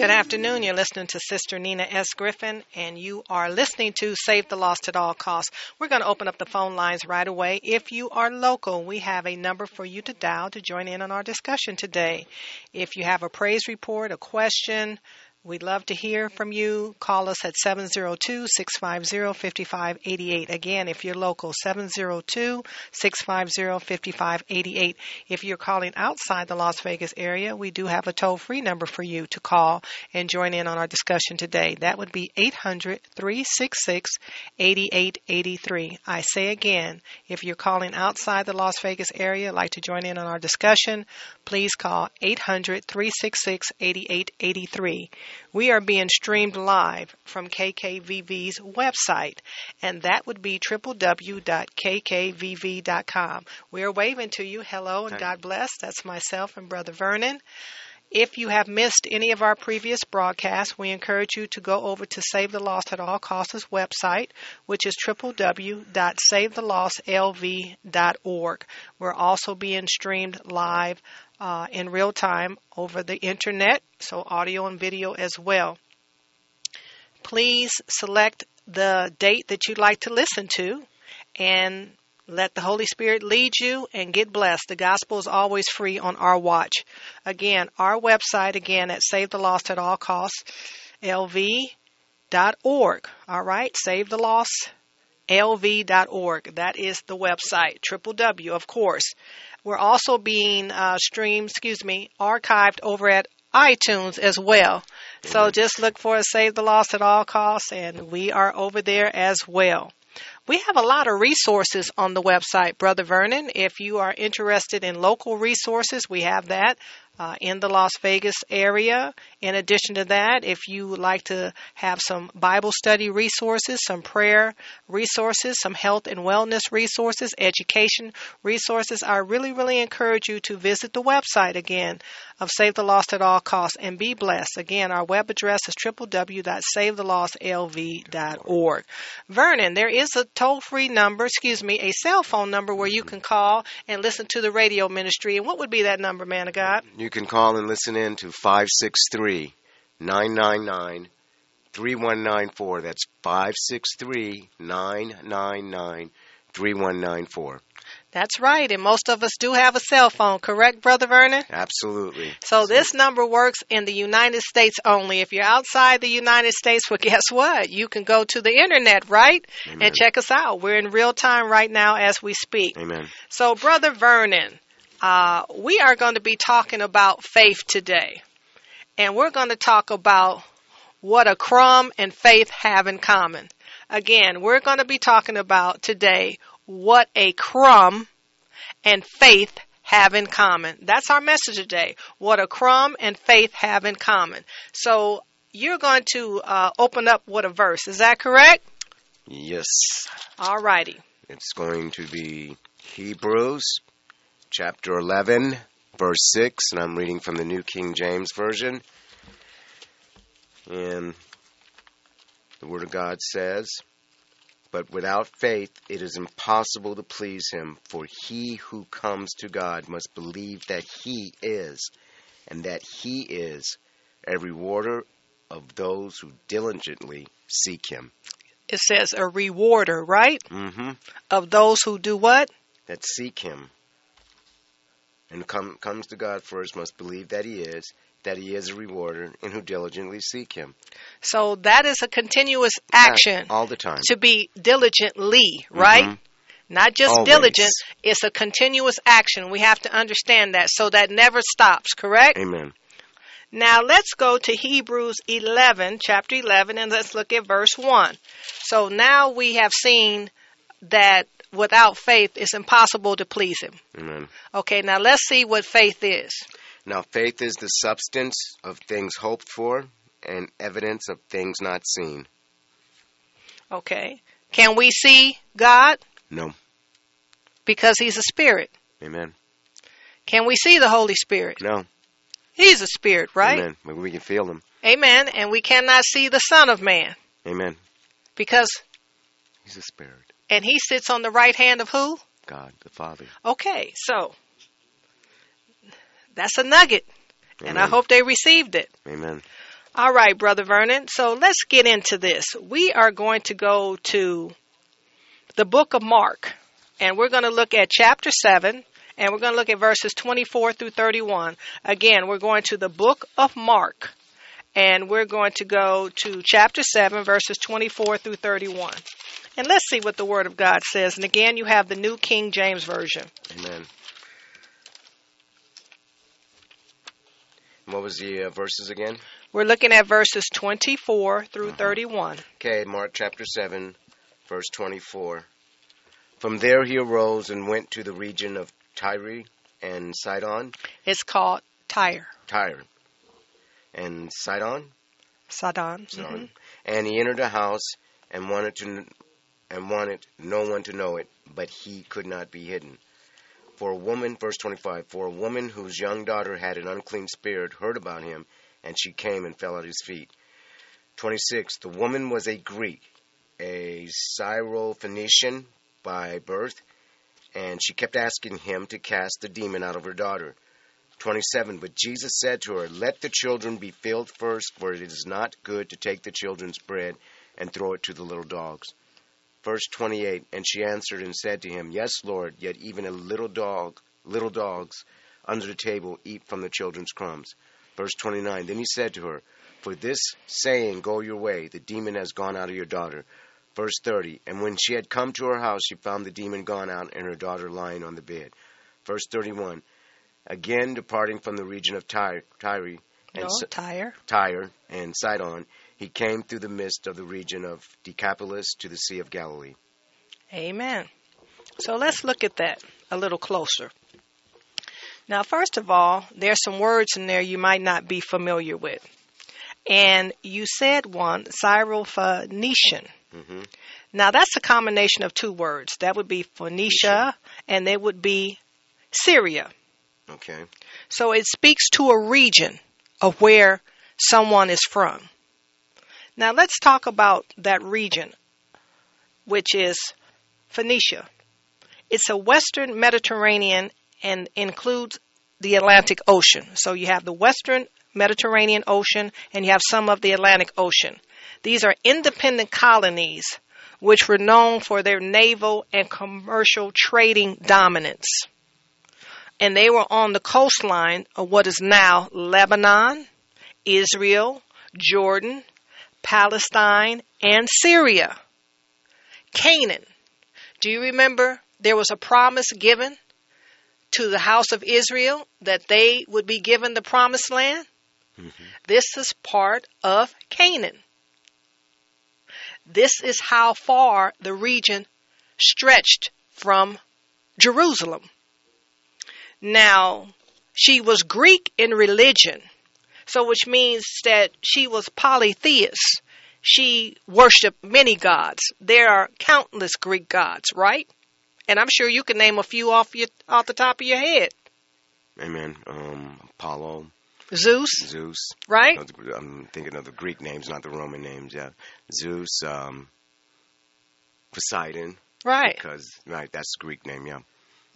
Good afternoon. You're listening to Sister Nina S. Griffin, and you are listening to Save the Lost at All Costs. We're going to open up the phone lines right away. If you are local, we have a number for you to dial to join in on our discussion today. If you have a praise report, a question, We'd love to hear from you. Call us at 702-650-5588. Again, if you're local, 702-650-5588. If you're calling outside the Las Vegas area, we do have a toll-free number for you to call and join in on our discussion today. That would be 800-366-8883. I say again, if you're calling outside the Las Vegas area, like to join in on our discussion, please call 800-366-8883. We are being streamed live from KKVV's website, and that would be www.kkvv.com. We're waving to you. Hello and God bless. That's myself and Brother Vernon. If you have missed any of our previous broadcasts, we encourage you to go over to Save the Lost at All Costs website, which is www.savethelostlv.org. We're also being streamed live uh, in real time over the internet, so audio and video as well. Please select the date that you'd like to listen to and let the Holy Spirit lead you and get blessed. The gospel is always free on our watch. Again, our website again at Save the Lost at All Costs, lv.org. All right, Save the Lost, lv.org. That is the website. Triple W, of course. We're also being uh, streamed, excuse me, archived over at iTunes as well. So just look for Save the Lost at All Costs, and we are over there as well. We have a lot of resources on the website, Brother Vernon. If you are interested in local resources, we have that uh, in the Las Vegas area. In addition to that, if you would like to have some Bible study resources, some prayer resources, some health and wellness resources, education resources, I really, really encourage you to visit the website again of Save the Lost at All Costs and be blessed. Again, our web address is www.savethelostlv.org. Vernon, there is a toll free number, excuse me, a cell phone number where you can call and listen to the radio ministry. And what would be that number, man of God? You can call and listen in to 563 999 3194. That's 563 999 3194. That's right, and most of us do have a cell phone, correct, Brother Vernon? Absolutely. So this number works in the United States only. If you're outside the United States, well, guess what? You can go to the internet, right? Amen. And check us out. We're in real time right now as we speak. Amen. So, Brother Vernon, uh, we are going to be talking about faith today. And we're going to talk about what a crumb and faith have in common. Again, we're going to be talking about today what a crumb and faith have in common. That's our message today. What a crumb and faith have in common. So you're going to uh, open up with a verse. Is that correct? Yes. All righty. It's going to be Hebrews chapter 11, verse 6, and I'm reading from the New King James Version. And the Word of God says, But without faith it is impossible to please Him, for he who comes to God must believe that He is, and that He is a rewarder of those who diligently seek Him. It says a rewarder, right? Mm-hmm. Of those who do what? That seek Him. And come, comes to God first must believe that He is, that he is a rewarder and who diligently seek him. So that is a continuous action All the time. to be diligently, right? Mhm. Not just Always. diligent, it's a continuous action. We have to understand that. So that never stops, correct? Amen. Now let's go to Hebrews 11, chapter 11, and let's look at verse 1. So now we have seen that without faith it's impossible to please him. Amen. Okay, now let's see what faith is. Now, faith is the substance of things hoped for and evidence of things not seen. Okay. Can we see God? No. Because he's a spirit. Amen. Can we see the Holy Spirit? No. He's a spirit, right? Amen. But we can feel him. Amen. And we cannot see the Son of Man Amen. because, He's a spirit. And he sits on the right hand of who? God, the Father. Okay, so that's a nugget, and I hope they received it. Amen. All right, Brother Vernon. So let's get into this. We are going to go to the book of Mark, and we're going to look at chapter 7, and we're going to look at verses 24 through 31. Again, we're going to the book of Mark, and we're going to go to chapter 7, verses 24 through 31. And let's see what the Word of God says. And again, you have the New King James Version. Amen. What was the uh, verses again? We're looking at verses 24 through 31. Okay, Mark chapter 7, verse 24. From there he arose and went to the region of Tyre and Sidon. It's called Tyre. Tyre. And Sidon? Sidon. Sidon. Mhm. And he entered a house and wanted to and wanted no one to know it, but he could not be hidden. For a woman, verse 25, for a woman whose young daughter had an unclean spirit heard about him, and she came and fell at his feet. 26, the woman was a Greek, a Syrophoenician by birth, and she kept asking him to cast the demon out of her daughter. 27, but Jesus said to her, Let the children be filled first, for it is not good to take the children's bread and throw it to the little dogs. Verse 28, and she answered and said to him, Yes, Lord, yet even a little dog, little dogs under the table eat from the children's crumbs. Verse 29, then he said to her, For this saying, go your way, the demon has gone out of your daughter. Verse 30, and when she had come to her house, she found the demon gone out and her daughter lying on the bed. Verse 31, again departing from the region of Tyre, Tyre and No, Tyre. Tyre and Sidon, he came through the midst of the region of Decapolis to the Sea of Galilee. Amen. So let's look at that a little closer. Now, first of all, there's some words in there you might not be familiar with. And you said one, Syrophoenician. hmm Now, that's a combination of two words. That would be Phoenicia, and they would be Syria. Okay. So it speaks to a region of where someone is from. Now let's talk about that region, which is Phoenicia. It's a western Mediterranean and includes the Atlantic Ocean. So you have the western Mediterranean Ocean and you have some of the Atlantic Ocean. These are independent colonies which were known for their naval and commercial trading dominance and they were on the coastline of what is now Lebanon, Israel, Jordan, Palestine, and Syria. Canaan. Do you remember there was a promise given to the house of Israel that they would be given the promised land? Mm-hmm. This is part of Canaan. This is how far the region stretched from Jerusalem. Now, she was Greek in religion, so which means that she was polytheist. She worshiped many gods. There are countless Greek gods, right? And I'm sure you can name a few off your off the top of your head. Amen. Um, Apollo, Zeus, Zeus. right? I'm thinking of the Greek names, not the Roman names. Yeah, Zeus, um, Poseidon, Right. because right, that's the Greek name. Yeah,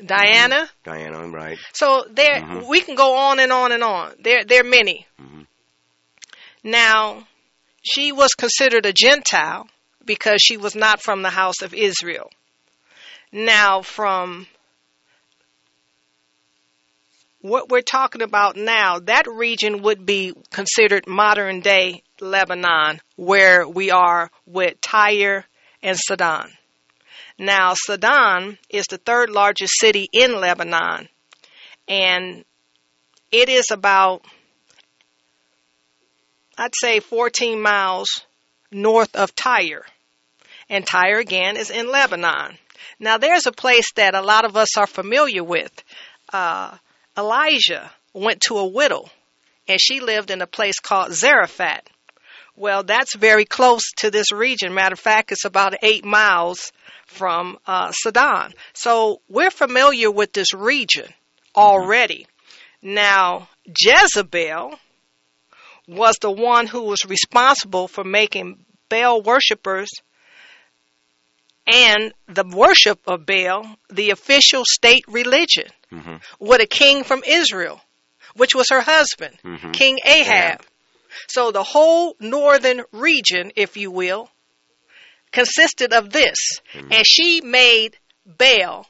Diana. Diana, right? So there Mhm. we can go on and on and on. There there are many. Mhm. Now, she was considered a Gentile because she was not from the house of Israel. Now, from what we're talking about now, that region would be considered modern day Lebanon, where we are with Tyre and Sidon. Now, Sidon is the third largest city in Lebanon, and it is about, I'd say, 14 miles north of Tyre. And Tyre, again, is in Lebanon. Now, there's a place that a lot of us are familiar with. Uh, Elijah went to a widow, and she lived in a place called Zarephath. Well, that's very close to this region. Matter of fact, it's about eight miles from uh, Sidon. So we're familiar with this region already. Now, Jezebel was the one who was responsible for making Baal worshippers and the worship of Baal the official state religion Mm-hmm. with a king from Israel, which was her husband, Mhm. King Ahab. So the whole northern region, if you will, consisted of this. Mm-hmm. And she made Baal,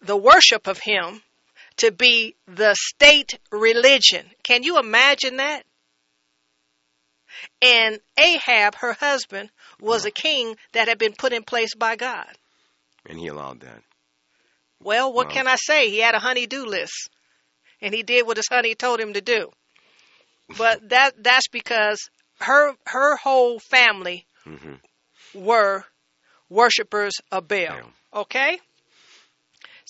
the worship of him, to be the state religion. Can you imagine that? And Ahab, her husband, was a mm-hmm. king that had been put in place by God. And he allowed that. Well, what Wow. can I say? He had a honey-do list, and he did what his honey told him to do. But that that's because her her whole family hmm were worshipers of Baal. Baal. Okay?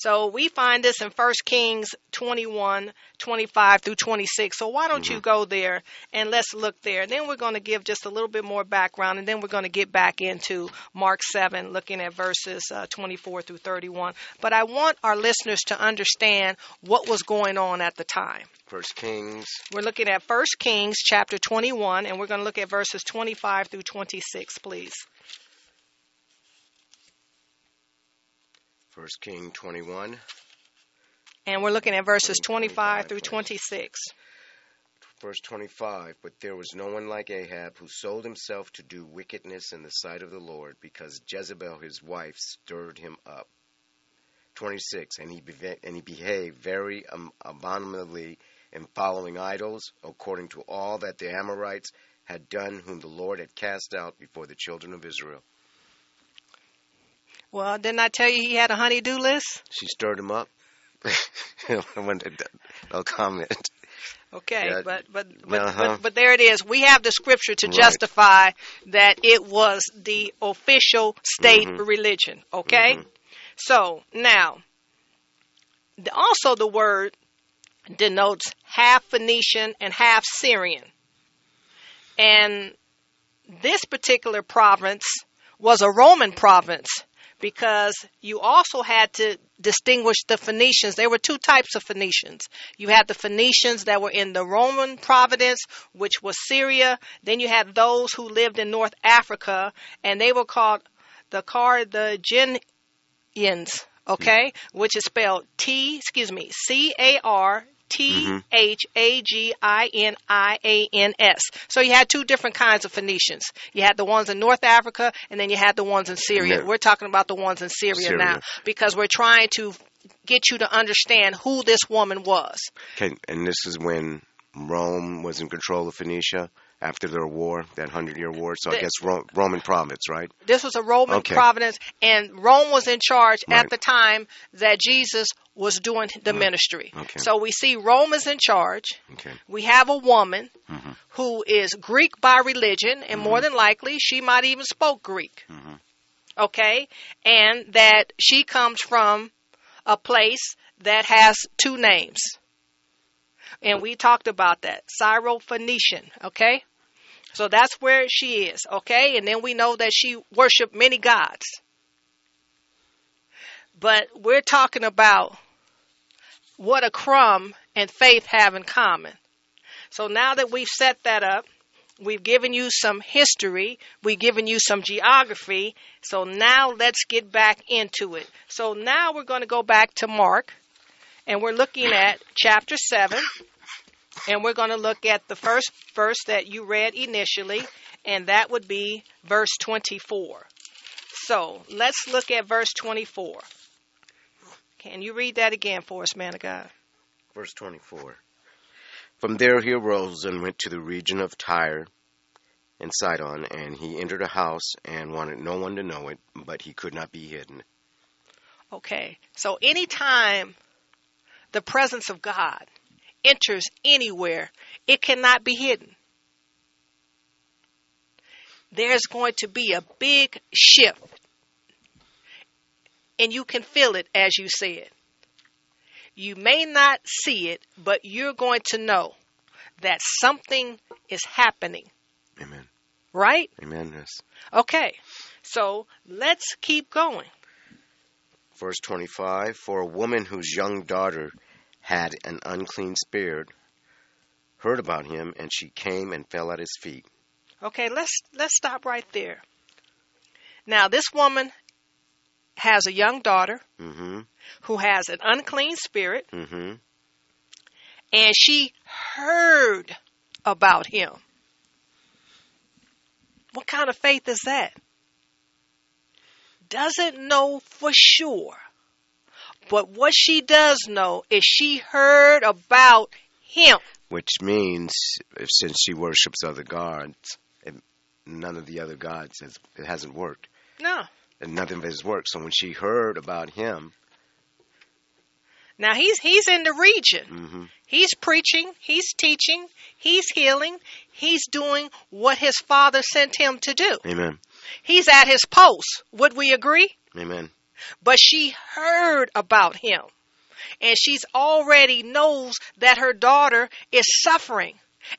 So we find this in 1 Kings 21, 25 through 26. So why don't you go there and let's look there. Then we're going to give just a little bit more background and then we're going to get back into Mark 7, looking at verses uh, 24 through 31. But I want our listeners to understand what was going on at the time. First Kings, We're looking at 1 Kings chapter 21 and we're going to look at verses 25 through 26, please. First King 21, And we're looking at verses 25 25, through 26. verse 25. But there was no one like Ahab who sold himself to do wickedness in the sight of the Lord, because Jezebel his wife stirred him up. 26. And he, beve- and he behaved very um, abominably in following idols, according to all that the Amorites had done, whom the Lord had cast out before the children of Israel. Well, didn't I tell you he had a honey-do list? She stirred him up. no comment. Okay, Yeah, but but but, uh-huh. but but there it is. We have the scripture to Right. justify that it was the official state Mhm. religion. Okay, Mhm. so now the, also the word denotes half Phoenician and half Syrian, and this particular province was a Roman province because you also had to distinguish the Phoenicians. There were two types of Phoenicians. You had the Phoenicians that were in the Roman province, which was Syria. Then you had those who lived in North Africa, and they were called the Carthaginians, okay, which is spelled T, excuse me, C A R Mm-hmm. T H A G I N I A N S. So you had two different kinds of Phoenicians. You had the ones in North Africa, and then you had the ones in Syria. Yeah. We're talking about the ones in Syria, Syria. now because we're trying to get you to understand who this woman was. Okay, and this is when Rome was in control of Phoenicia after their war, that hundred year war. So I guess Ro- Roman province, right? This was a Roman Okay. providence, and Rome was in charge at the time that Jesus was doing the ministry. Okay. So we see Rome is in charge. Okay. We have a woman Mhm. who is Greek by religion, and more than likely she might even spoke Greek. Mhm. Okay, and that she comes from a place that has two names, and we talked about that Syro-Phoenician. Okay, so that's where she is. Okay, and then we know that she worshipped many gods. But we're talking about what a crumb and faith have in common. So now that we've set that up, we've given you some history, we've given you some geography. So now let's get back into it. So now we're going to go back to Mark and we're looking at chapter 7 and we're going to look at the first verse that you read initially and that would be verse 24. So let's look at verse 24. Can you read that again for us, man of God? Verse 24. From there he arose and went to the region of Tyre and Sidon, and he entered a house and wanted no one to know it, but he could not be hidden. Okay. So anytime the presence of God enters anywhere, it cannot be hidden. There's going to be a big shift. And you can feel it as you said. You may not see it, but you're going to know that something is happening. Amen. Right? Amen. Yes. Okay. So let's keep going. Verse 25 For a woman whose young daughter had an unclean spirit heard about him, and she came and fell at his feet. Okay, let's let's stop right there. Now, this woman has a young daughter Mm-hmm. who has an unclean spirit, Mm-hmm. and she heard about him. What kind of faith is that? Doesn't know for sure. But what she does know is she heard about him. Which means, if, since she worships other gods, and none of the other gods has, it hasn't worked, No. and nothing of it has worked. So when she heard about him, Now he's he's in the region. mm-hmm, He's preaching, he's teaching, he's healing, he's doing what his father sent him to do. Amen, He's at his post. Would we agree? Amen, But she heard about him. And she's already knows that her daughter is suffering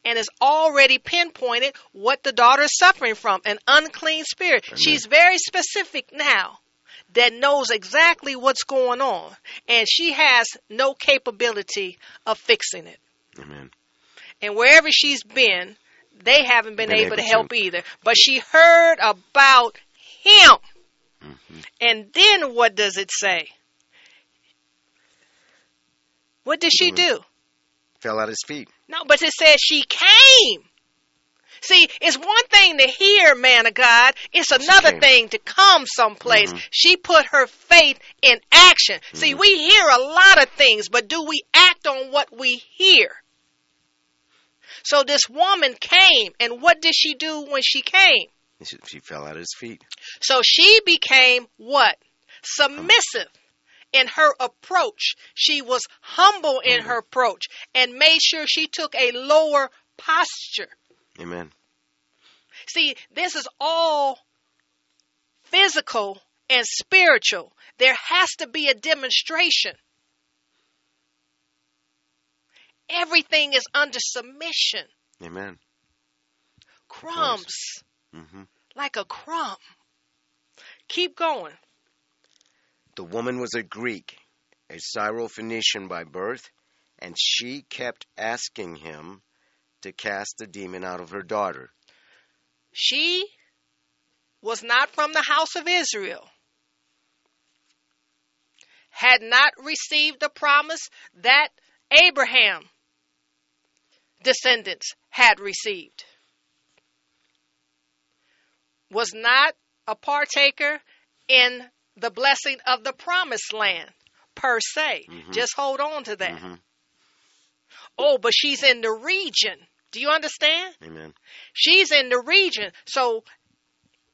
and has already pinpointed what the daughter is suffering from an unclean spirit. Amen. She's very specific now that knows exactly what's going on and she has no capability of fixing it. Amen. And wherever she's been, they haven't been, Been able, able to to. help either. But she heard about him. Mm-hmm. And then what does it say? What did she do? Fell at his feet. No, but it says she came. See, it's one thing to hear, man of God. It's another thing to come someplace. Mhm. She put her faith in action. See, Mhm. we hear a lot of things, but do we act on what we hear? So this woman came, and what did she do when she came? She, she fell at his feet. So she became what? Submissive in her approach. She was humble in Humble. her approach and made sure she took a lower posture. Amen. See, this is all physical and spiritual. There has to be a demonstration. Everything is under submission. Amen. Crumbs, Mm-hmm. Like a crumb. Keep going. The woman was a Greek, a Syrophoenician by birth, and she kept asking him to cast the demon out of her daughter. She was not from the house of Israel, had not received the promise that Abraham descendants had received, was not a partaker in the blessing of the promised land per se. Mhm. Just hold on to that. Mhm. Oh, but she's in the region. Do you understand? Amen. She's in the region, so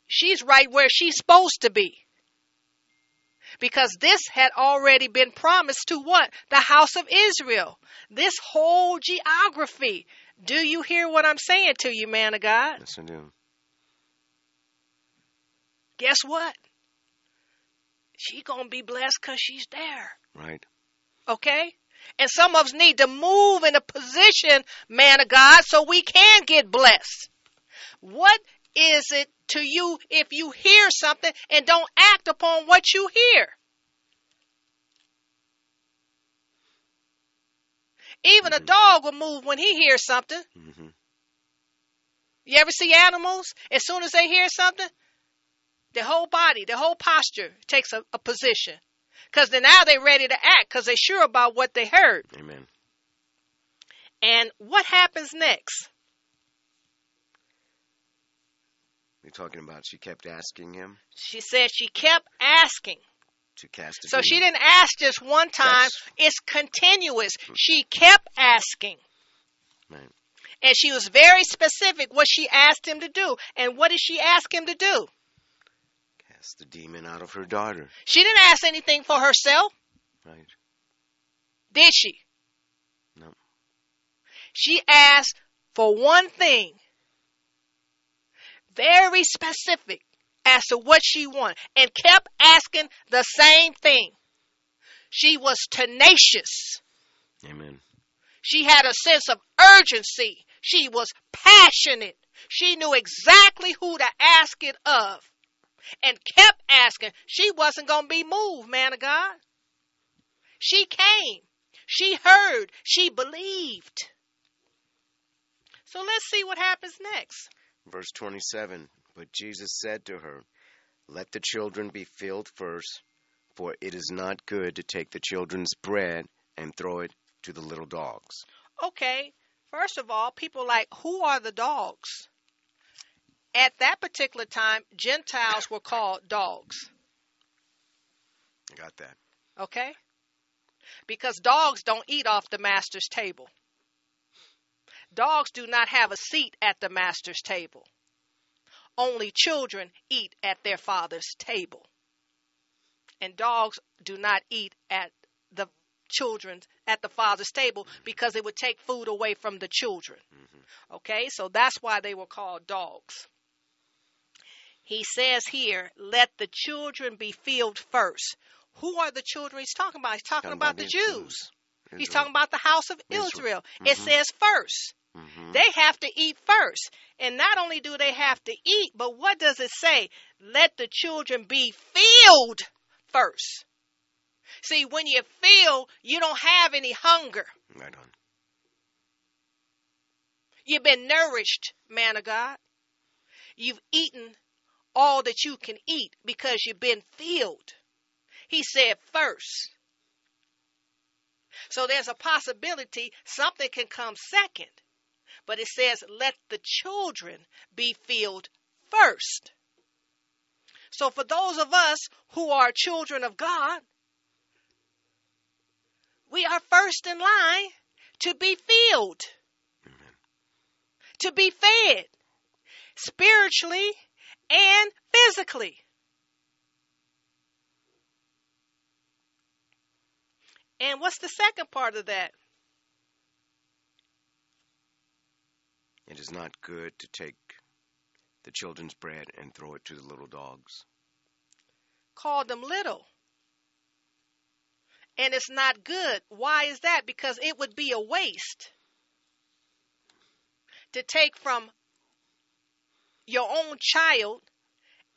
she's right where she's supposed to be. Because this had already been promised to what? The house of Israel. This whole geography. Do you hear what I'm saying to you, man of God? Yes, I do. Guess what? She gonna be blessed because she's there. Right. Okay? And some of us need to move in a position, man of God, so we can get blessed. What is it to you if you hear something and don't act upon what you hear? Even a Mhm. dog will move when he hears something. Mm-hmm. You ever see animals? As soon as they hear something, their whole body, their whole posture takes a, a position. Because then now they're ready to act because they're sure about what they heard. Amen. And what happens next? You're talking about she kept asking him. She said she kept asking. To cast So she didn't ask just one time. That's- It's continuous. Hmm. She kept asking. Right. And she was very specific what she asked him to do. And what did she ask him to do? Cast the demon out of her daughter. She didn't ask anything for herself, Right. did she? No. She asked for one thing. Very specific as to what she wanted and kept asking the same thing. She was tenacious. Amen. She had a sense of urgency. She was passionate. She knew exactly who to ask it of and kept asking. She wasn't going to be moved, man of God. She came. She heard. She believed. So let's see what happens next. Verse 27 But Jesus said to her, Let the children be filled first, for it is not good to take the children's bread and throw it to the little dogs. Okay, first of all, people like, who are the dogs? At that particular time, Gentiles were called dogs. I got that. Okay? Because dogs don't eat off the master's table. Dogs do not have a seat at the master's table. Only children eat at their father's table. And dogs do not eat at the children's at the father's table because it would take food away from the children. Mm-hmm. Okay? So that's why they were called dogs. He says here, let the children be filled first. Who are the children he's talking about? He's talking, Talking about, about the Israel. Jews. He's talking about the house of Israel. Israel. It Mhm. says first. Mhm. They have to eat first. And not only do they have to eat, but what does it say? Let the children be filled first. See, when you feel, you don't have any hunger. Right on. You've been nourished, man of God. You've eaten all that you can eat because you've been filled. He said first. So there's a possibility something can come second. But it says, let the children be filled first. So for those of us who are children of God, we are first in line to be filled, to be fed spiritually and physically. And what's the second part of that? It is not good to take the children's bread and throw it to the little dogs. Call them little. And it's not good. Why is that? Because it would be a waste to take from your own child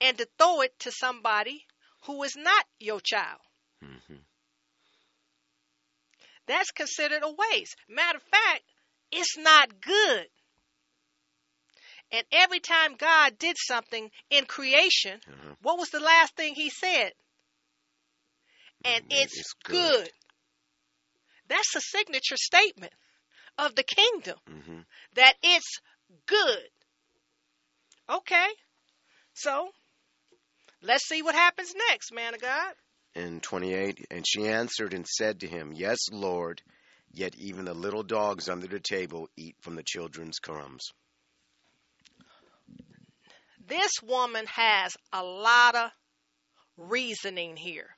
and to throw it to somebody who is not your child. hmm That's considered a waste. Matter of fact, it's not good. And every time God did something in creation, Uh-huh. what was the last thing he said? And Mm, it's, it's good. good. That's a signature statement of the kingdom hmm that it's good. Okay. So, let's see what happens next, man of God. And 28, and she answered and said to him, Yes, Lord, yet even the little dogs under the table eat from the children's crumbs. This woman has a lot of reasoning here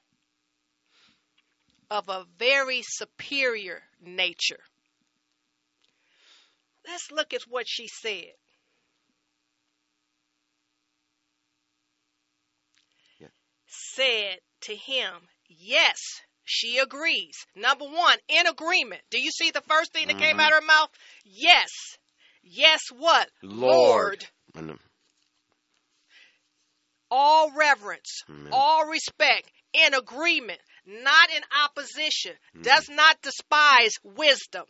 of a very superior nature. Let's look at what she said. Said to him, Yes, she agrees. Number one, in agreement. Do you see the first thing that came Mhm. out of her mouth? Yes. Yes, what? Lord. And, all reverence, Amen. all respect, in agreement, not in opposition, Mhm. does not despise wisdom.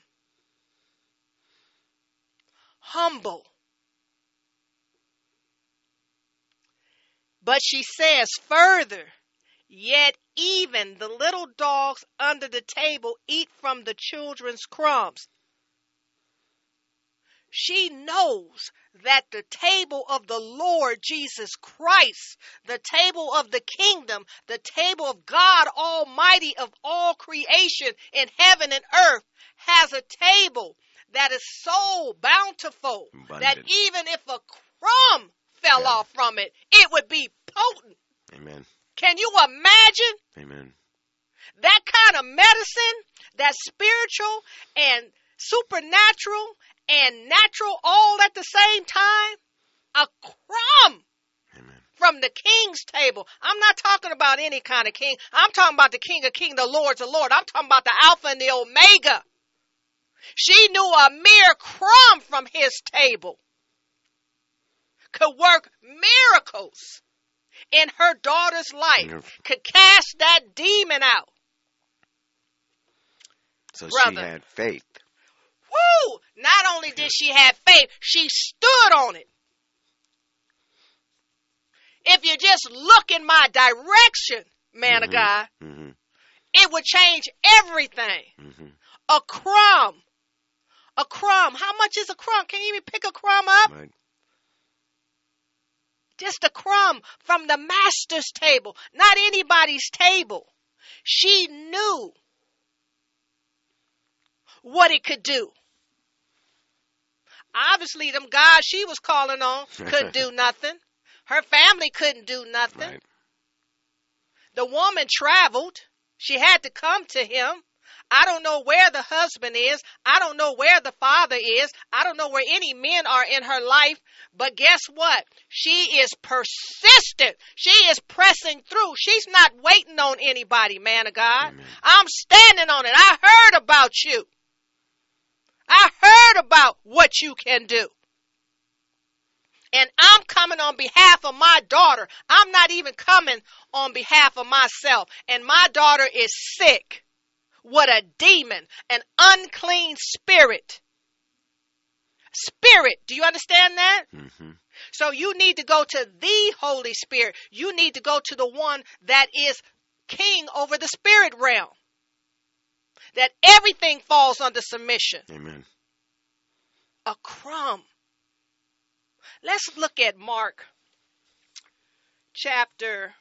Humble. But she says further, yet even the little dogs under the table eat from the children's crumbs. She knows that the table of the Lord Jesus Christ, the table of the kingdom, the table of God Almighty of all creation in heaven and earth, has a table that is so bountiful Abundant. that even if a crumb fell Yeah. off from it, it would be potent. Amen. Can you imagine Amen. that kind of medicine, that spiritual and supernatural and natural all at the same time? A crumb Amen. from the king's table. I'm not talking about any kind of king. I'm talking about the king of kings, the lords of lord. I'm talking about the alpha and the omega. She knew a mere crumb from his table could work miracles in her daughter's life, could cast that demon out. So Brother. she had faith. Woo! Not only did she have faith, she stood on it. If you just look in my direction, man of Mhm. God, hmm it would change everything. hmm A crumb. A crumb. How much is a crumb? Can you even pick a crumb up? Right. Just a crumb from the master's table, not anybody's table. She knew what it could do. Obviously, them guys she was calling on couldn't do nothing. Her family couldn't do nothing. Right. The woman traveled. She had to come to him. I don't know where the husband is. I don't know where the father is. I don't know where any men are in her life. But guess what? She is persistent. She is pressing through. She's not waiting on anybody, man of God. Amen. I'm standing on it. I heard about you. I heard about what you can do. And I'm coming on behalf of my daughter. I'm not even coming on behalf of myself. And my daughter is sick. What a demon, an unclean spirit. Spirit. Do you understand that? hmm So you need to go to the Holy Spirit. You need to go to the one that is king over the spirit realm. That everything falls under submission. Amen. A crumb. Let's look at Mark chapter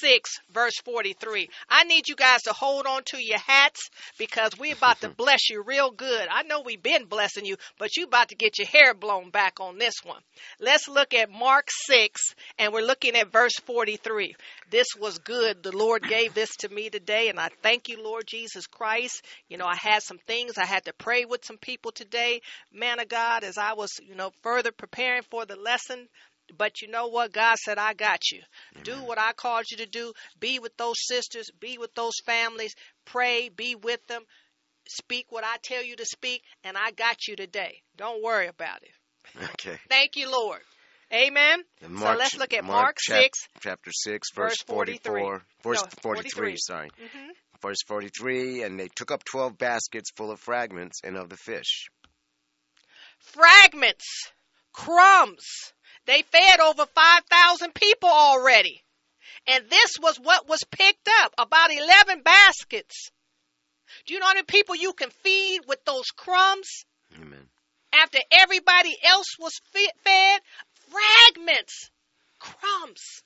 6 verse 43. I need you guys to hold on to your hats because we're about to bless you real good. I know we've been blessing you, but you're about to get your hair blown back on this one. Let's look at Mark 6 and we're looking at verse 43. This was good. The Lord gave this to me today and I thank you Lord Jesus Christ. You know, I had some things I had to pray with some people today. Man of God, as I was, you know, further preparing for the lesson, but you know what? God said, I got you. Do what I called you to do. Be with those sisters. Be with those families. Pray. Be with them. Speak what I tell you to speak. And I got you today. Don't worry about it. Okay. Thank you, Lord. Amen. And so let's look at Mark, chap- 6. chapter 6, verse verse 43. 44. Verse No, 43, 43. sorry. hmm Verse 43, and they took up 12 baskets full of fragments and of the fish. Fragments. Crumbs. They fed over 5,000 people already. And this was what was picked up about 11 baskets. Do you know how many people you can feed with those crumbs Amen. after everybody else was fe- fed? Fragments. Crumbs.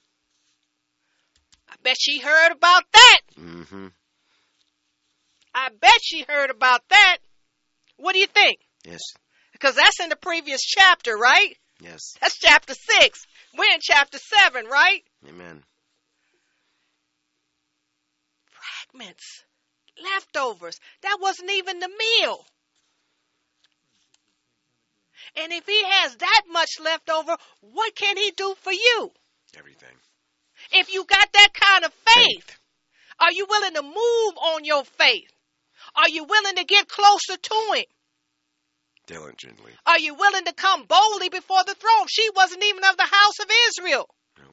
I bet she heard about that. Mm-hmm. I bet she heard about that. What do you think? Yes. Because that's in the previous chapter, right? Yes. That's chapter 6. We're in chapter 7, right? Amen. Fragments. Leftovers. That wasn't even the meal. And if he has that much left over, what can he do for you? Everything. If you got that kind of faith, are you willing to move on your faith? Are you willing to get closer to him? Diligently. Are you willing to come boldly before the throne? She wasn't even of the house of Israel. No.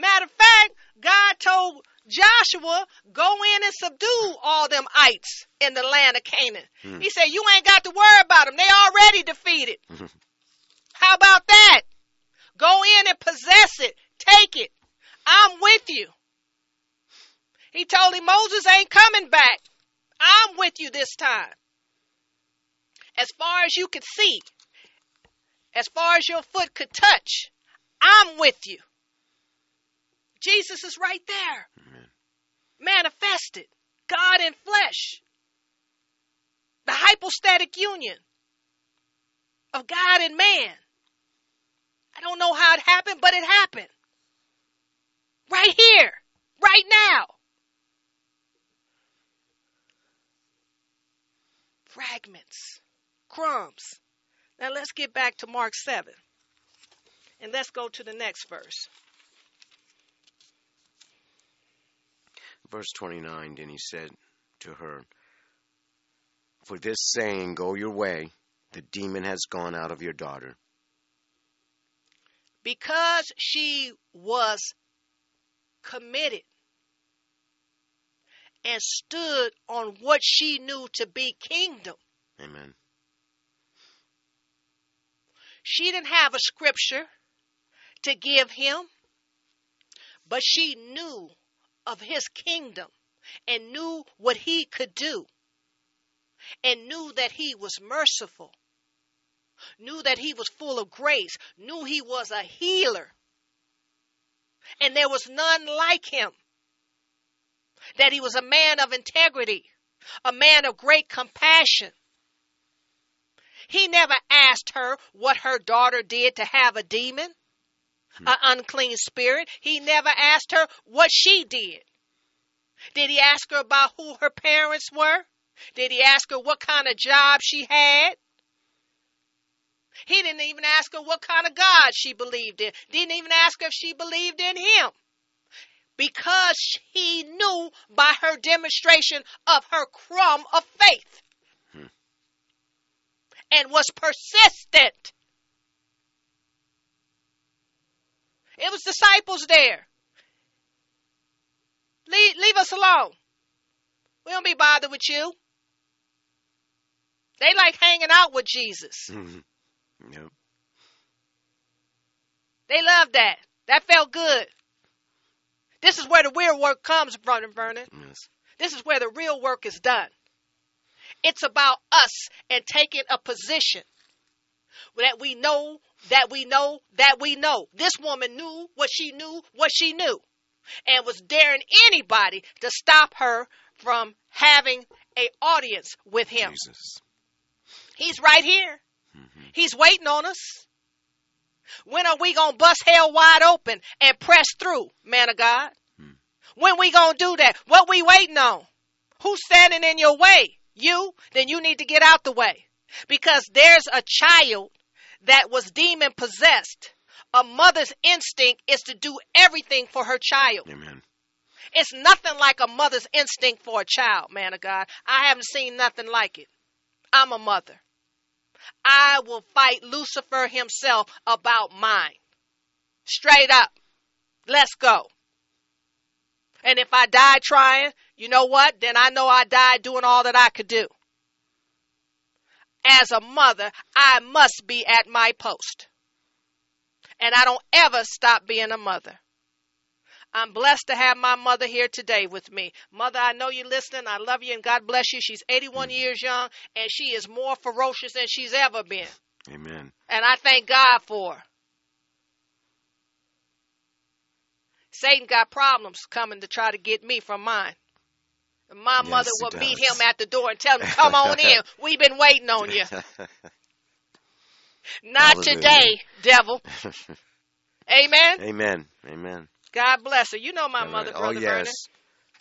Matter of fact, God told Joshua, go in and subdue all them ites in the land of Canaan. Hmm. He said, you ain't got to worry about them. They already defeated. How about that? Go in and possess it. Take it. I'm with you. He told him Moses ain't coming back. I'm with you this time. As far as you could see, as far as your foot could touch, I'm with you. Jesus is right there, Amen. manifested, God in flesh. The hypostatic union of God and man. I don't know how it happened, but it happened. Right here, right now. Fragments, crumbs. Now let's get back to Mark 7. And let's go to the next verse. Verse 29 Then he said to her, For this saying, Go your way, the demon has gone out of your daughter. Because she was committed and stood on what she knew to be kingdom. Amen. She didn't have a scripture to give him, but she knew of his kingdom and knew what he could do and knew that he was merciful, knew that he was full of grace, knew he was a healer, and there was none like him, that he was a man of integrity, a man of great compassion. He never asked her what her daughter did to have a demon, an unclean spirit. He never asked her what she did. Did he ask her about who her parents were? Did he ask her what kind of job she had? He didn't even ask her what kind of God she believed in. Didn't even ask her if she believed in him. Because he knew by her demonstration of her crumb of faith Hmm. And was persistent. It was disciples there. Leave, leave us alone. We don't be bothered with you. They like hanging out with Jesus. Mm-hmm. yep. They love that. That felt good. This is where the real work comes from, Vernon. Yes. This is where the real work is done. It's about us and taking a position that we know, that we know, that we know. This woman knew what she knew, what she knew, and was daring anybody to stop her from having a audience with him. Jesus. He's right here. Mhm. He's waiting on us. When are we gonna bust hell wide open and press through, man of God? Hmm. When we gonna do that? What we waiting on? Who's standing in your way? You? Then you need to get out the way. Because there's a child that was demon possessed. A mother's instinct is to do everything for her child. Amen. It's nothing like a mother's instinct for a child, man of God. I haven't seen nothing like it. I'm a mother. I will fight Lucifer himself about mine. Straight up. Let's go. And if I die trying, you know what? Then I know I died doing all that I could do. As a mother, I must be at my post. And I don't ever stop being a mother. I'm blessed to have my mother here today with me. Mother, I know you're listening. I love you and God bless you. She's 81 mm. years young and she is more ferocious than she's ever been. Amen. And I thank God for her. Satan got problems coming to try to get me from mine. My Yes, mother he will meet him at the door and tell him, come on in. We've been waiting on you. Not Hallelujah. today, devil. Amen. Amen. Amen. God bless her. You know my right. mother, Oh, Brother Vernon. yes.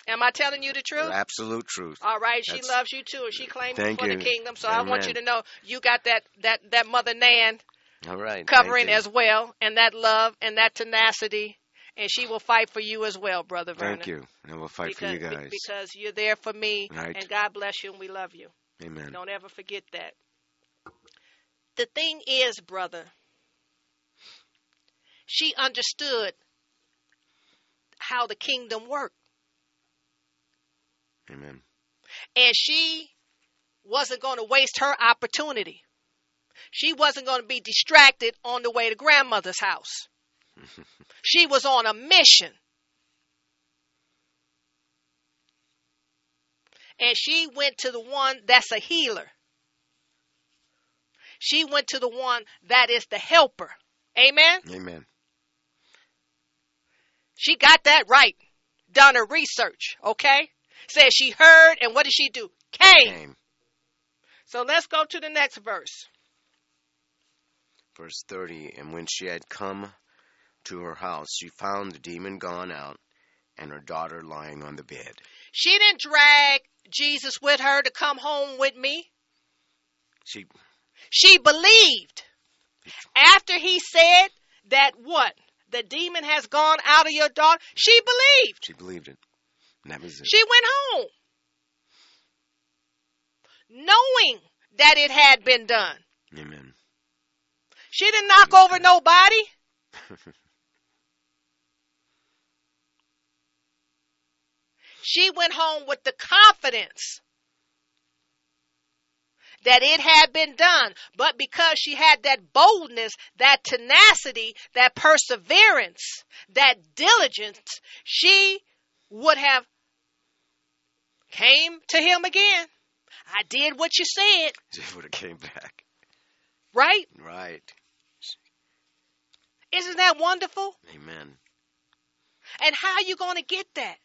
Am I telling you the truth? Absolute truth. All right, she loves you too, and she claims you for you. the kingdom. So I want you to know you got that that that mother Nan All right. covering as well, and that love and that tenacity, and she will fight for you as well, brother Vernon. Thank you. And we'll fight because, for you guys. because you're there for me, Right. and God bless you, and we love you. Amen. Don't ever forget that. The thing is, brother, she understood how the kingdom worked. Amen. and she wasn't going to waste her opportunity. She wasn't going to be distracted on the way to grandmother's house. she was on a mission. And she went to the one that's a healer. She went to the one that is the helper. Amen. Amen. She got that right. Done her research, okay? Says she heard, and what did she do? Came. Came. So let's go to the next verse. Verse 30 And when she had come to her house, she found the demon gone out and her daughter lying on the bed. She didn't drag Jesus with her to come home with me. She She believed. After he said that what? The demon has gone out of your daughter. She believed. she believed it. And that was it. She went home. Knowing that it had been done. Amen. She didn't knock over nobody. She went home with the confidence that it had been done. But because she had that boldness, that tenacity, that perseverance, that diligence, she would have came to him again. I did what you said, She would have came back. right? Right. Isn't that wonderful? Amen. And how are you going to get that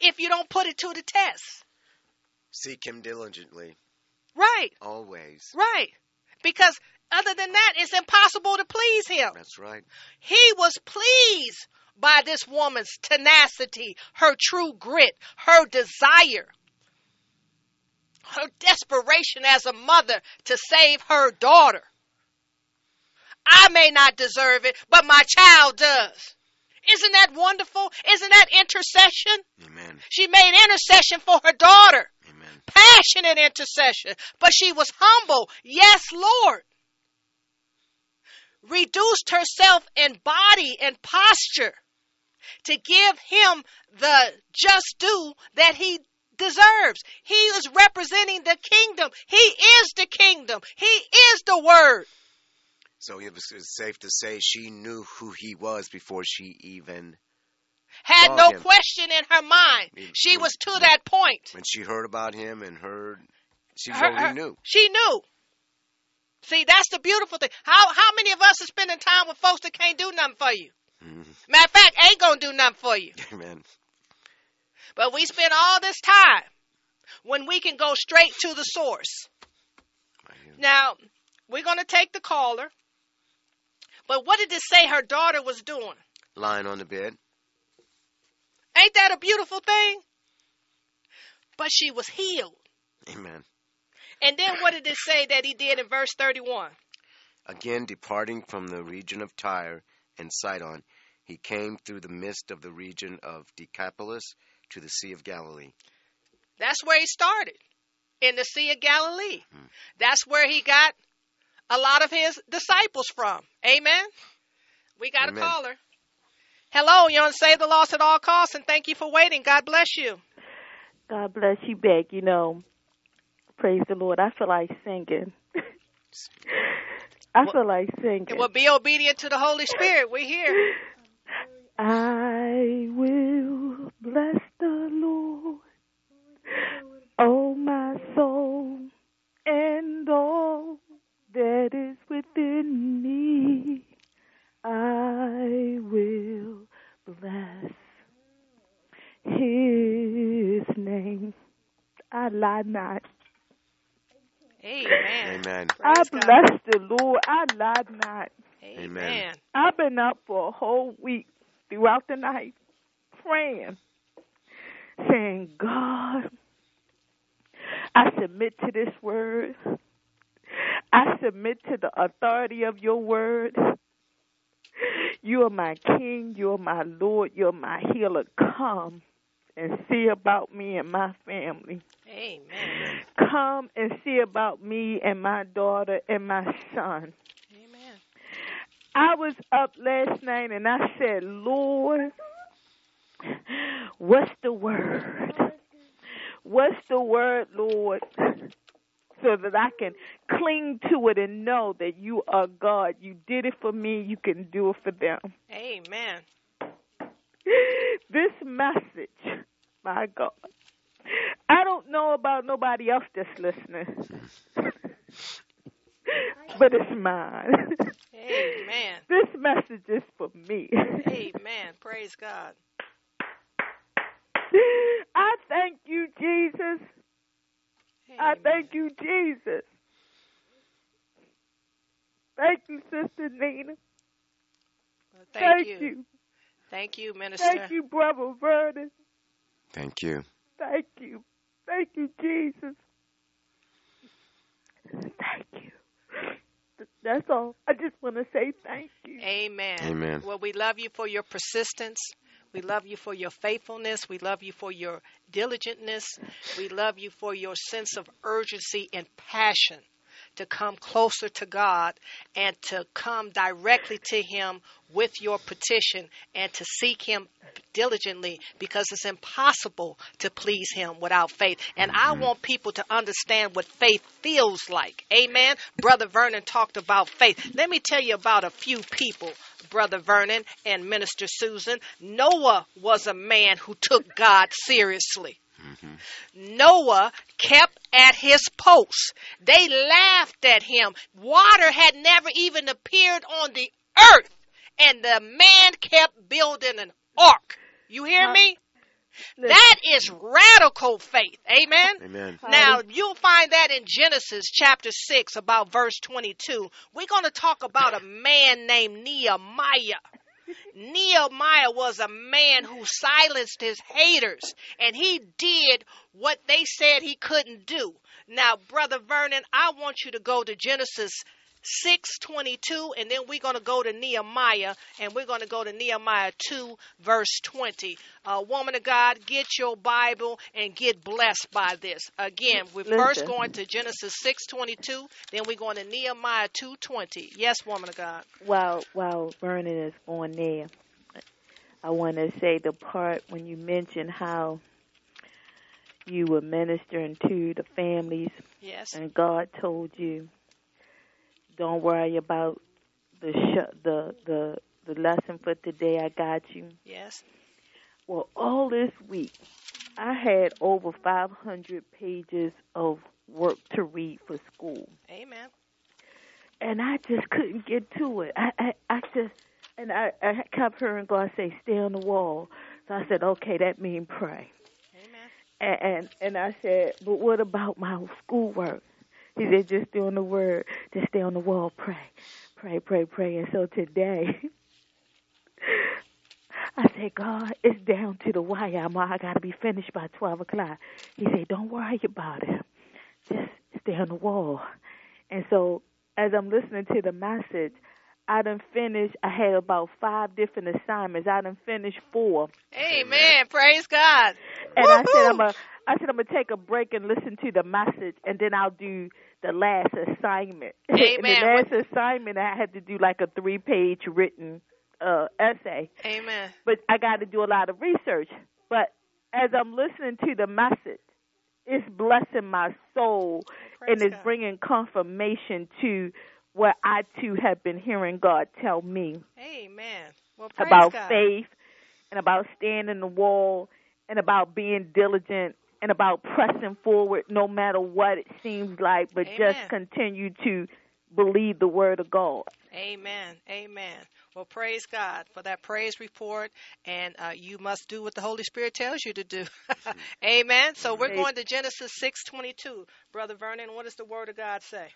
if you don't put it to the test? Seek him diligently. Right, Always. right. Because other than that, it's impossible to please him. That's right. He was pleased by this woman's tenacity, her true grit, her desire, her desperation as a mother to save her daughter. I may not deserve it, but my child does. Isn't that wonderful? Isn't that intercession? Amen. She made intercession for her daughter, Amen. passionate intercession, but she was humble. Yes, Lord. Reduced herself in body and posture to give him the just due that he deserves. He is representing the kingdom. He is the kingdom. He is the word. So it was, it was safe to say she knew who he was before she even, Had no him. question in her mind. He- She he- was to that point. when she heard about him and heard, she Her- already her- knew. She knew. See, that's the beautiful thing. How how many of us are spending time with folks that can't do nothing for you? Mhm. Matter of fact, ain't gonna do nothing for you. Amen. But we spend all this time when we can go straight to the source. Now, we're gonna take the caller. But what did it say her daughter was doing? Lying on the bed. Ain't that a beautiful thing? But she was healed. Amen. And then what did it say that he did in verse 31? Again, departing from the region of Tyre and Sidon, he came through the midst of the region of Decapolis to the Sea of Galilee. That's where he started, in the Sea of Galilee. Hmm. That's where he got a lot of his disciples from. Amen. We got Amen. a caller. Hello, you're on Save the Lost at All Costs, and thank you for waiting. God bless you. God bless you back. You know, praise the Lord. I feel like singing. I feel like singing. And we'll be obedient to the Holy Spirit. We're here. I will bless the Lord, I lie not. Amen. Amen. I Praise bless the Lord. I lie not. Amen. I've been up for a whole week throughout the night praying, saying, God, I submit to this word. I submit to the authority of your word. You are my king. You are my Lord. You're my healer. Come and see about me and my family. Amen. Come and see about me and my daughter and my son. Amen. I was up last night and I said, Lord, what's the word? What's the word, Lord? So that I can cling to it and know that you are God. You did it for me, you can do it for them. Amen. This message, my God, I don't know about nobody else that's listening. but it's mine. Amen. this message is for me. Amen. Praise God. I thank you, Jesus. I thank you, Jesus. Thank you, Sister Nina. Thank, Thank you. you. Thank you, Minister. Thank you, Brother Vernon. Thank you. Thank you. Thank you, Jesus. Thank you. That's all. I just want to say thank you. Amen. Amen. Well, we love you for your persistence. We love you for your faithfulness. We love you for your diligentness. We love you for your sense of urgency and passion to come closer to God and to come directly to Him with your petition and to seek Him diligently because it's impossible to please Him without faith. And I mm-hmm. want people to understand what faith feels like. Amen. Brother Vernon talked about faith. Let me tell you about a few people, Brother Vernon and Minister Susan. Noah was a man who took God seriously. Mm-hmm. Noah kept at his post. They laughed at him. Water had never even appeared on the earth. And the man kept building an ark. You hear me? That is radical faith. Amen. Amen. Now, you'll find that in Genesis chapter 6, about verse 22. We're going to talk about a man named Nehemiah. Nehemiah was a man who silenced his haters, and he did what they said he couldn't do. Now, Brother Vernon, I want you to go to Genesis 6:22 and then we're going to go to Nehemiah and we're going to go to Nehemiah 2 verse 20. Uh, woman of God, get your Bible and get blessed by this. Again, we're first going to Genesis 6:22, then we're going to Nehemiah 2:20. Yes, woman of God. while while Vernon is on there, I want to say the part when you mentioned how you were ministering to the families, Yes. and God told you, "Don't worry about the sh- the the the lesson for today. I got you." Yes. Well, all this week, I had over 500 pages of work to read for school. Amen. and I just couldn't get to it. I, I, I just, and I, I kept hearing God say, "Stay on the wall." So I said, "Okay, that means pray." Amen. And, and and I said, "But what about my schoolwork?" He said, "Just stay on the word. Just stay on the wall. Pray, pray, pray, pray." And so today. I said, God, it's down to the wire. I'm, I got to be finished by 12 o'clock. He said, don't worry about it. Just stay on the wall. And so as I'm listening to the message, I done finished. I had about five different assignments. I done finished four, Amen. Praise God. and I said I'm a. I said I'm gonna take a break and listen to the message, and then I'll do the last assignment. Amen. the last assignment, I had to do like a three-page written uh essay, Amen. but I got to do a lot of research. But as I'm listening to the message, it's blessing my soul Praise and it's God. bringing confirmation to what I too have been hearing God tell me Amen. Well, about God. faith and about standing the wall and about being diligent and about pressing forward no matter what it seems like, but just continue to believe the word of God. Amen. Amen. Well, praise God for that praise report, and uh, you must do what the Holy Spirit tells you to do. Amen. So we're going to Genesis six twenty two, Brother Vernon. What does the Word of God say?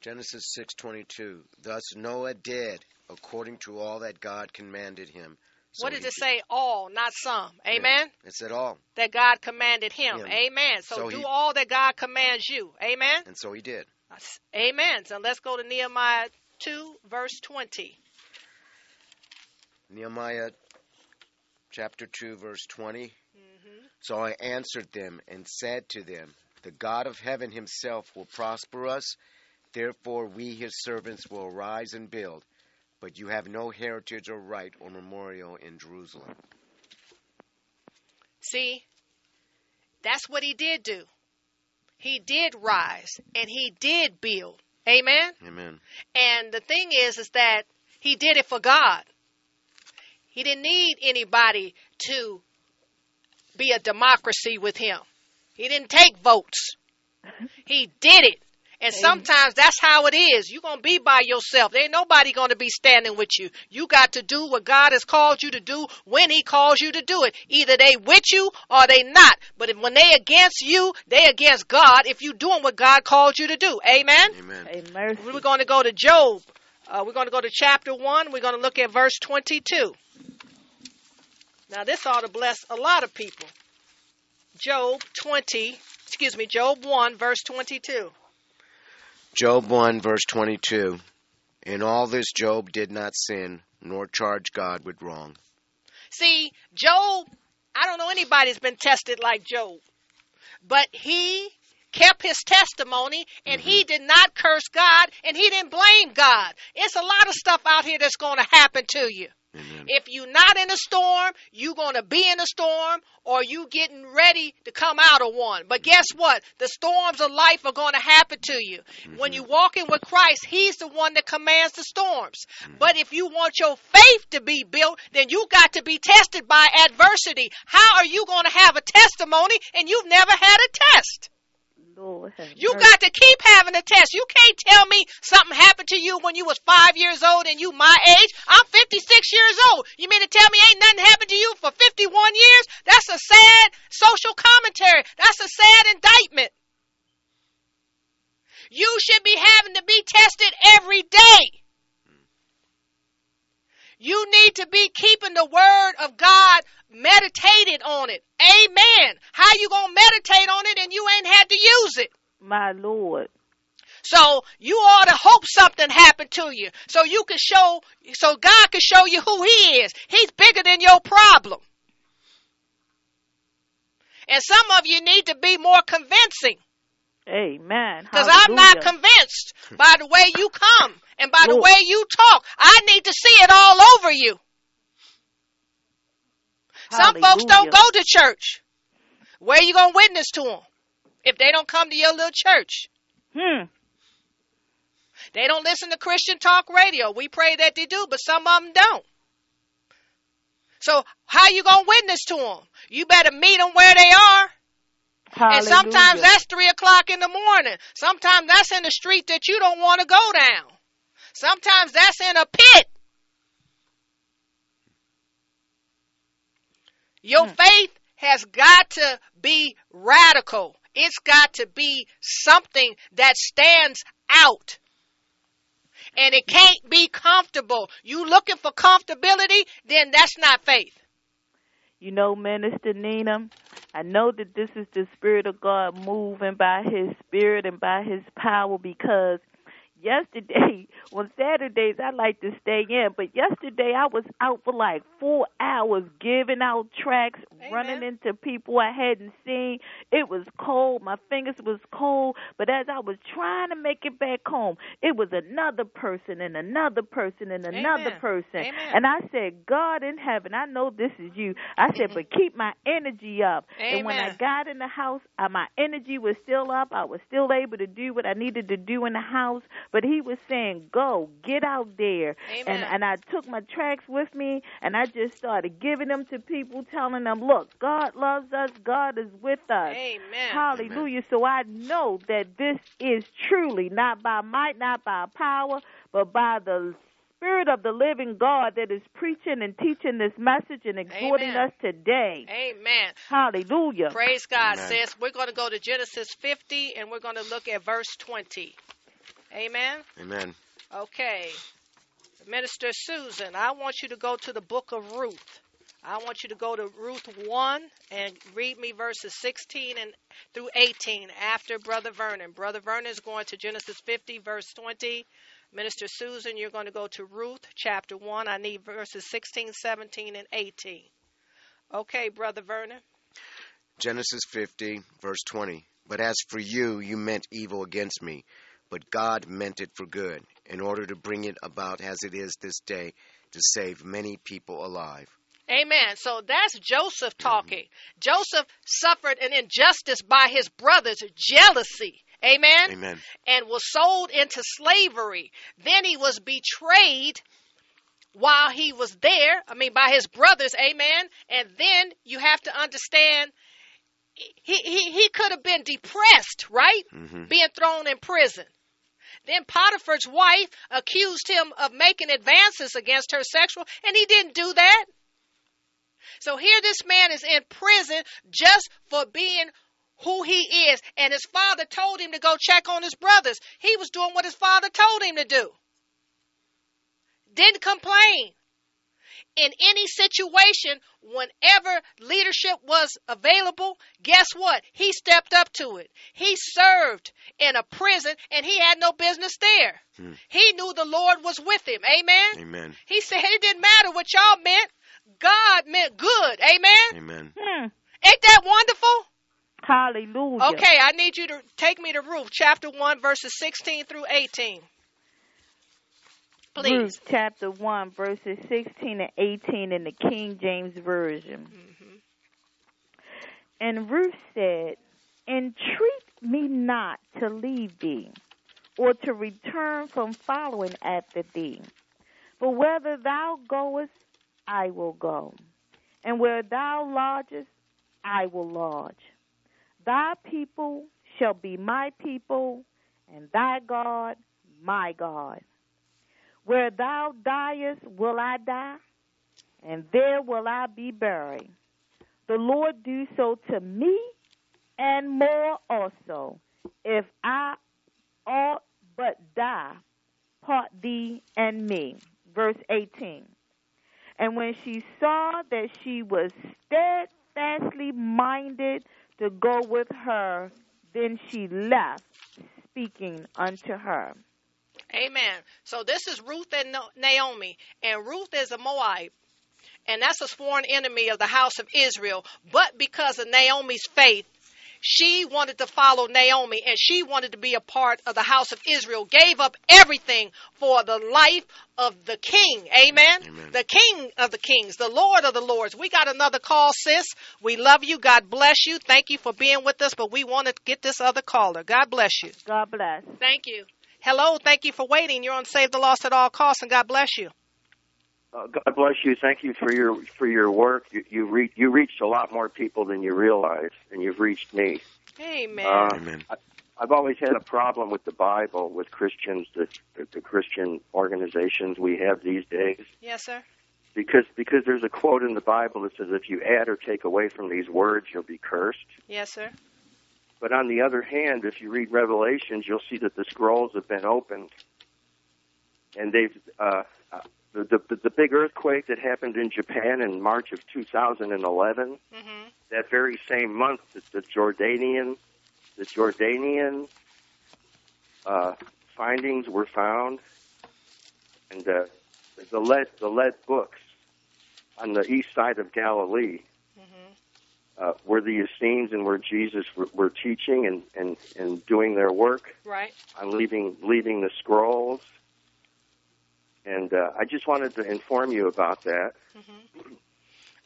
Genesis 6:22. Thus Noah did according to all that God commanded him. So what does he it say? All, not some. Amen. It said all, That God commanded him. Him. Amen. So, So do he- all that God commands you. Amen. and so he did. Amen. So let's go to Nehemiah two, verse twenty. Nehemiah chapter 2 verse 20. Mm-hmm. So I answered them and said to them, The God of heaven himself will prosper us. Therefore we his servants will arise and build. But you have no heritage or right or memorial in Jerusalem. See, that's what he did do. He did rise and he did build. Amen. Amen. And the thing is, is that he did it for God. He didn't need anybody to be a democracy with him. He didn't take votes. He did it. And sometimes that's how it is. You're going to be by yourself. There ain't nobody going to be standing with you. You got to do what God has called you to do when he calls you to do it. Either they with you or they not. But if, when they against you, they against God if you doing what God called you to do. Amen? Amen. A mercy. We're going to go to Job. Uh, we're going to go to chapter 1. We're going to look at verse 22. Now, this ought to bless a lot of people. Job 20, excuse me, Job 1, verse 22. Job 1, verse 22. In all this, Job did not sin, nor charge God with wrong. See, Job, I don't know anybody that's been tested like Job, but he kept his testimony and he mm-hmm. did not curse God and he didn't blame God. It's a lot of stuff out here that's going to happen to you. Amen. If you're not in a storm, you're going to be in a storm or you getting ready to come out of one. But guess what? The storms of life are going to happen to you. When mm-hmm. you're walking with Christ, He's the one that commands the storms. Mm. But if you want your faith to be built, then you got to be tested by adversity. How are you going to have a testimony and you've never had a test? Lord You mercy. got to keep having a test. You can't tell me something happened to you when you was five years old and you my age. I'm 56 years old. You mean to tell me ain't nothing happened to you for 51 years? That's a sad social commentary. That's a sad indictment. You should be having to be tested every day. You need to be keeping the word of God meditated on it. Amen. How you gonna meditate on it and you ain't had to use it? My Lord. So you ought to hope something happened to you. So you can show, so God can show you who He is. He's bigger than your problem. And some of you need to be more convincing. Amen. Because I'm not convinced by the way you come and by the way you talk. I need to see it all over you. Some folks don't go to church. Where are you going to witness to them? If they don't come to your little church. Hmm. They don't listen to Christian talk radio. We pray that they do, but some of them don't. So how you going to witness to them? You better meet them where they are. And sometimes that's three o'clock in the morning. Sometimes that's in the street that you don't want to go down. Sometimes that's in a pit. Your Hmm. faith has got to be radical. It's got to be something that stands out. And it can't be comfortable. You looking for comfortability, then that's not faith. You know, Minister Nina, I know that this is the Spirit of God moving by His Spirit and by His power because yesterday, on Saturdays, I like to stay in, but yesterday I was out for like four hours giving out tracts, Amen. running into people I hadn't seen. It was cold. My fingers was cold, but as I was trying to make it back home, it was another person and another person and another Amen. person. Amen. And I said, God in heaven, I know this is you. I said, but keep my energy up. And when I got in the house, uh, my energy was still up. I was still able to do what I needed to do in the house. But he was saying, go, get out there. And, Amen. and I took my tracts with me and I just started giving them to people, telling them, look, God loves us. God is with us. Amen. Hallelujah. So I know that this is truly not by might, not by power, but by the Spirit of the living God that is preaching and teaching this message and exhorting Amen. us today. Amen. Hallelujah. Praise God, Amen. sis. We're going to go to Genesis 50 and we're going to look at verse 20. Amen. Amen. Okay. Minister Susan, I want you to go to the book of Ruth. I want you to go to Ruth 1 and read me verses 16 and through 18 after Brother Vernon. Brother Vernon is going to Genesis 50 verse 20. Minister Susan, you're going to go to Ruth chapter 1. I need verses 16, 17 and 18. Okay, Brother Vernon. Genesis 50, verse 20. But as for you, you meant evil against me, but God meant it for good, in order to bring it about as it is this day, to save many people alive. Amen. So that's Joseph talking. Joseph suffered an injustice by his brothers' jealousy. Amen. Amen. And was sold into slavery. Then he was betrayed while he was there. I mean, by his brothers. Amen. And then you have to understand he, he, he could have been depressed, right? Mhm. Being thrown in prison. Then Potiphar's wife accused him of making advances against her sexual, and he didn't do that. So here this man is in prison just for being who he is. And his father told him to go check on his brothers. He was doing what his father told him to do. Didn't complain. In any situation, whenever leadership was available, guess what? He stepped up to it. He served in a prison and he had no business there. Hmm. He knew the Lord was with him. Amen. Amen. He said it didn't matter what y'all meant. God meant good. Amen. Amen. Hmm. Ain't that wonderful? Hallelujah. Okay, I need you to take me to Ruth chapter 1, verses 16 through 18. Please. Ruth chapter 1, verses 16 and 18 in the King James Version. Mhm. And Ruth said, Entreat me not to leave thee, or to return from following after thee. But whether thou goest, I will go, and where thou lodgest, I will lodge. Thy people shall be my people, and thy God my God. Where thou diest will I die, and there will I be buried. The Lord do so to me, and more also, if I all but die, part thee and me. Verse 18. And when she saw that she was steadfastly minded to go with her, then she left, speaking unto her. Amen. So this is Ruth and Naomi, and Ruth is a Moabite, and that's a sworn enemy of the house of Israel. But because of Naomi's faith, she wanted to follow Naomi, and she wanted to be a part of the house of Israel. Gave up everything for the life of the King. Amen. Amen. The King of the Kings, the Lord of the Lords. We got another call, sis. We love you. God bless you. Thank you for being with us. But we want to get this other caller. God bless you. God bless. Thank you. Hello, thank you for waiting. You're on Save the Lost at All Costs, and God bless you. Uh, God bless you. Thank you for your for your work. You you, re- you reached a lot more people than you realize, and you've reached me. Amen. Uh, Amen. I've always had a problem with the Bible, with Christians, the, the, the Christian organizations we have these days, yes, sir. because because there's a quote in the Bible that says, "If you add or take away from these words, you'll be cursed." Yes, sir. But on the other hand, if you read Revelations, you'll see that the scrolls have been opened, and they've uh, the, the the big earthquake that happened in Japan in March of 2011. hmm That very same month, the, the Jordanian the Jordanian uh, findings were found, and uh, the lead the lead books on the east side of Galilee. Hmm uh, where the Essenes and where Jesus were, were teaching and, and, and doing their work Right. on leaving leaving the scrolls. And uh, I just wanted to inform you about that.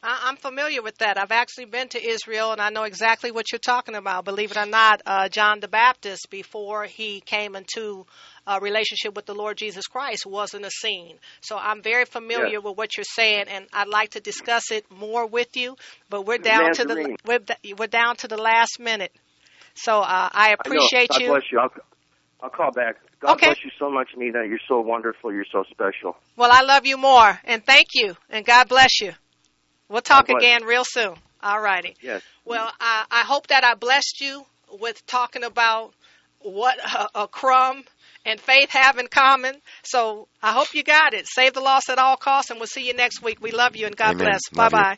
I, I'm familiar with that. I've actually been to Israel, and I know exactly what you're talking about. Believe it or not, uh, John the Baptist, before he came into a relationship with the Lord Jesus Christ, was an Essene. So I'm very familiar with what you're saying, and I'd like to discuss it more with you. But we're down to the we're, we're down to the last minute. So uh, I I appreciate. God you. bless you. I'll, I'll call back. God Okay. bless you so much, Nina. You're so wonderful. You're so special. Well, I love you more, and thank you, and God bless you. We'll talk again real soon. All righty. Yes. Well, I, I hope that I blessed you with talking about what a, a crumb and faith have in common. So I hope you got it. Save the lost at all costs, and we'll see you next week. We love you, and God Amen. bless. Bye bye.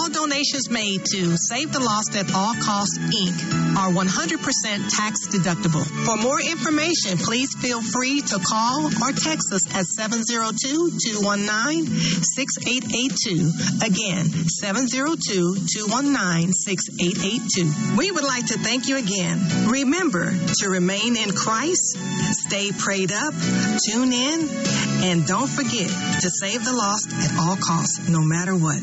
donations made to Save the Lost at All Costs Inc. are 100% tax deductible. For more information, please feel free to call or text us at 702-219-6882. Again, 702-219-6882. We would like to thank you again. Remember to remain in Christ, stay prayed up, tune in, and don't forget to save the lost at all costs, no matter what.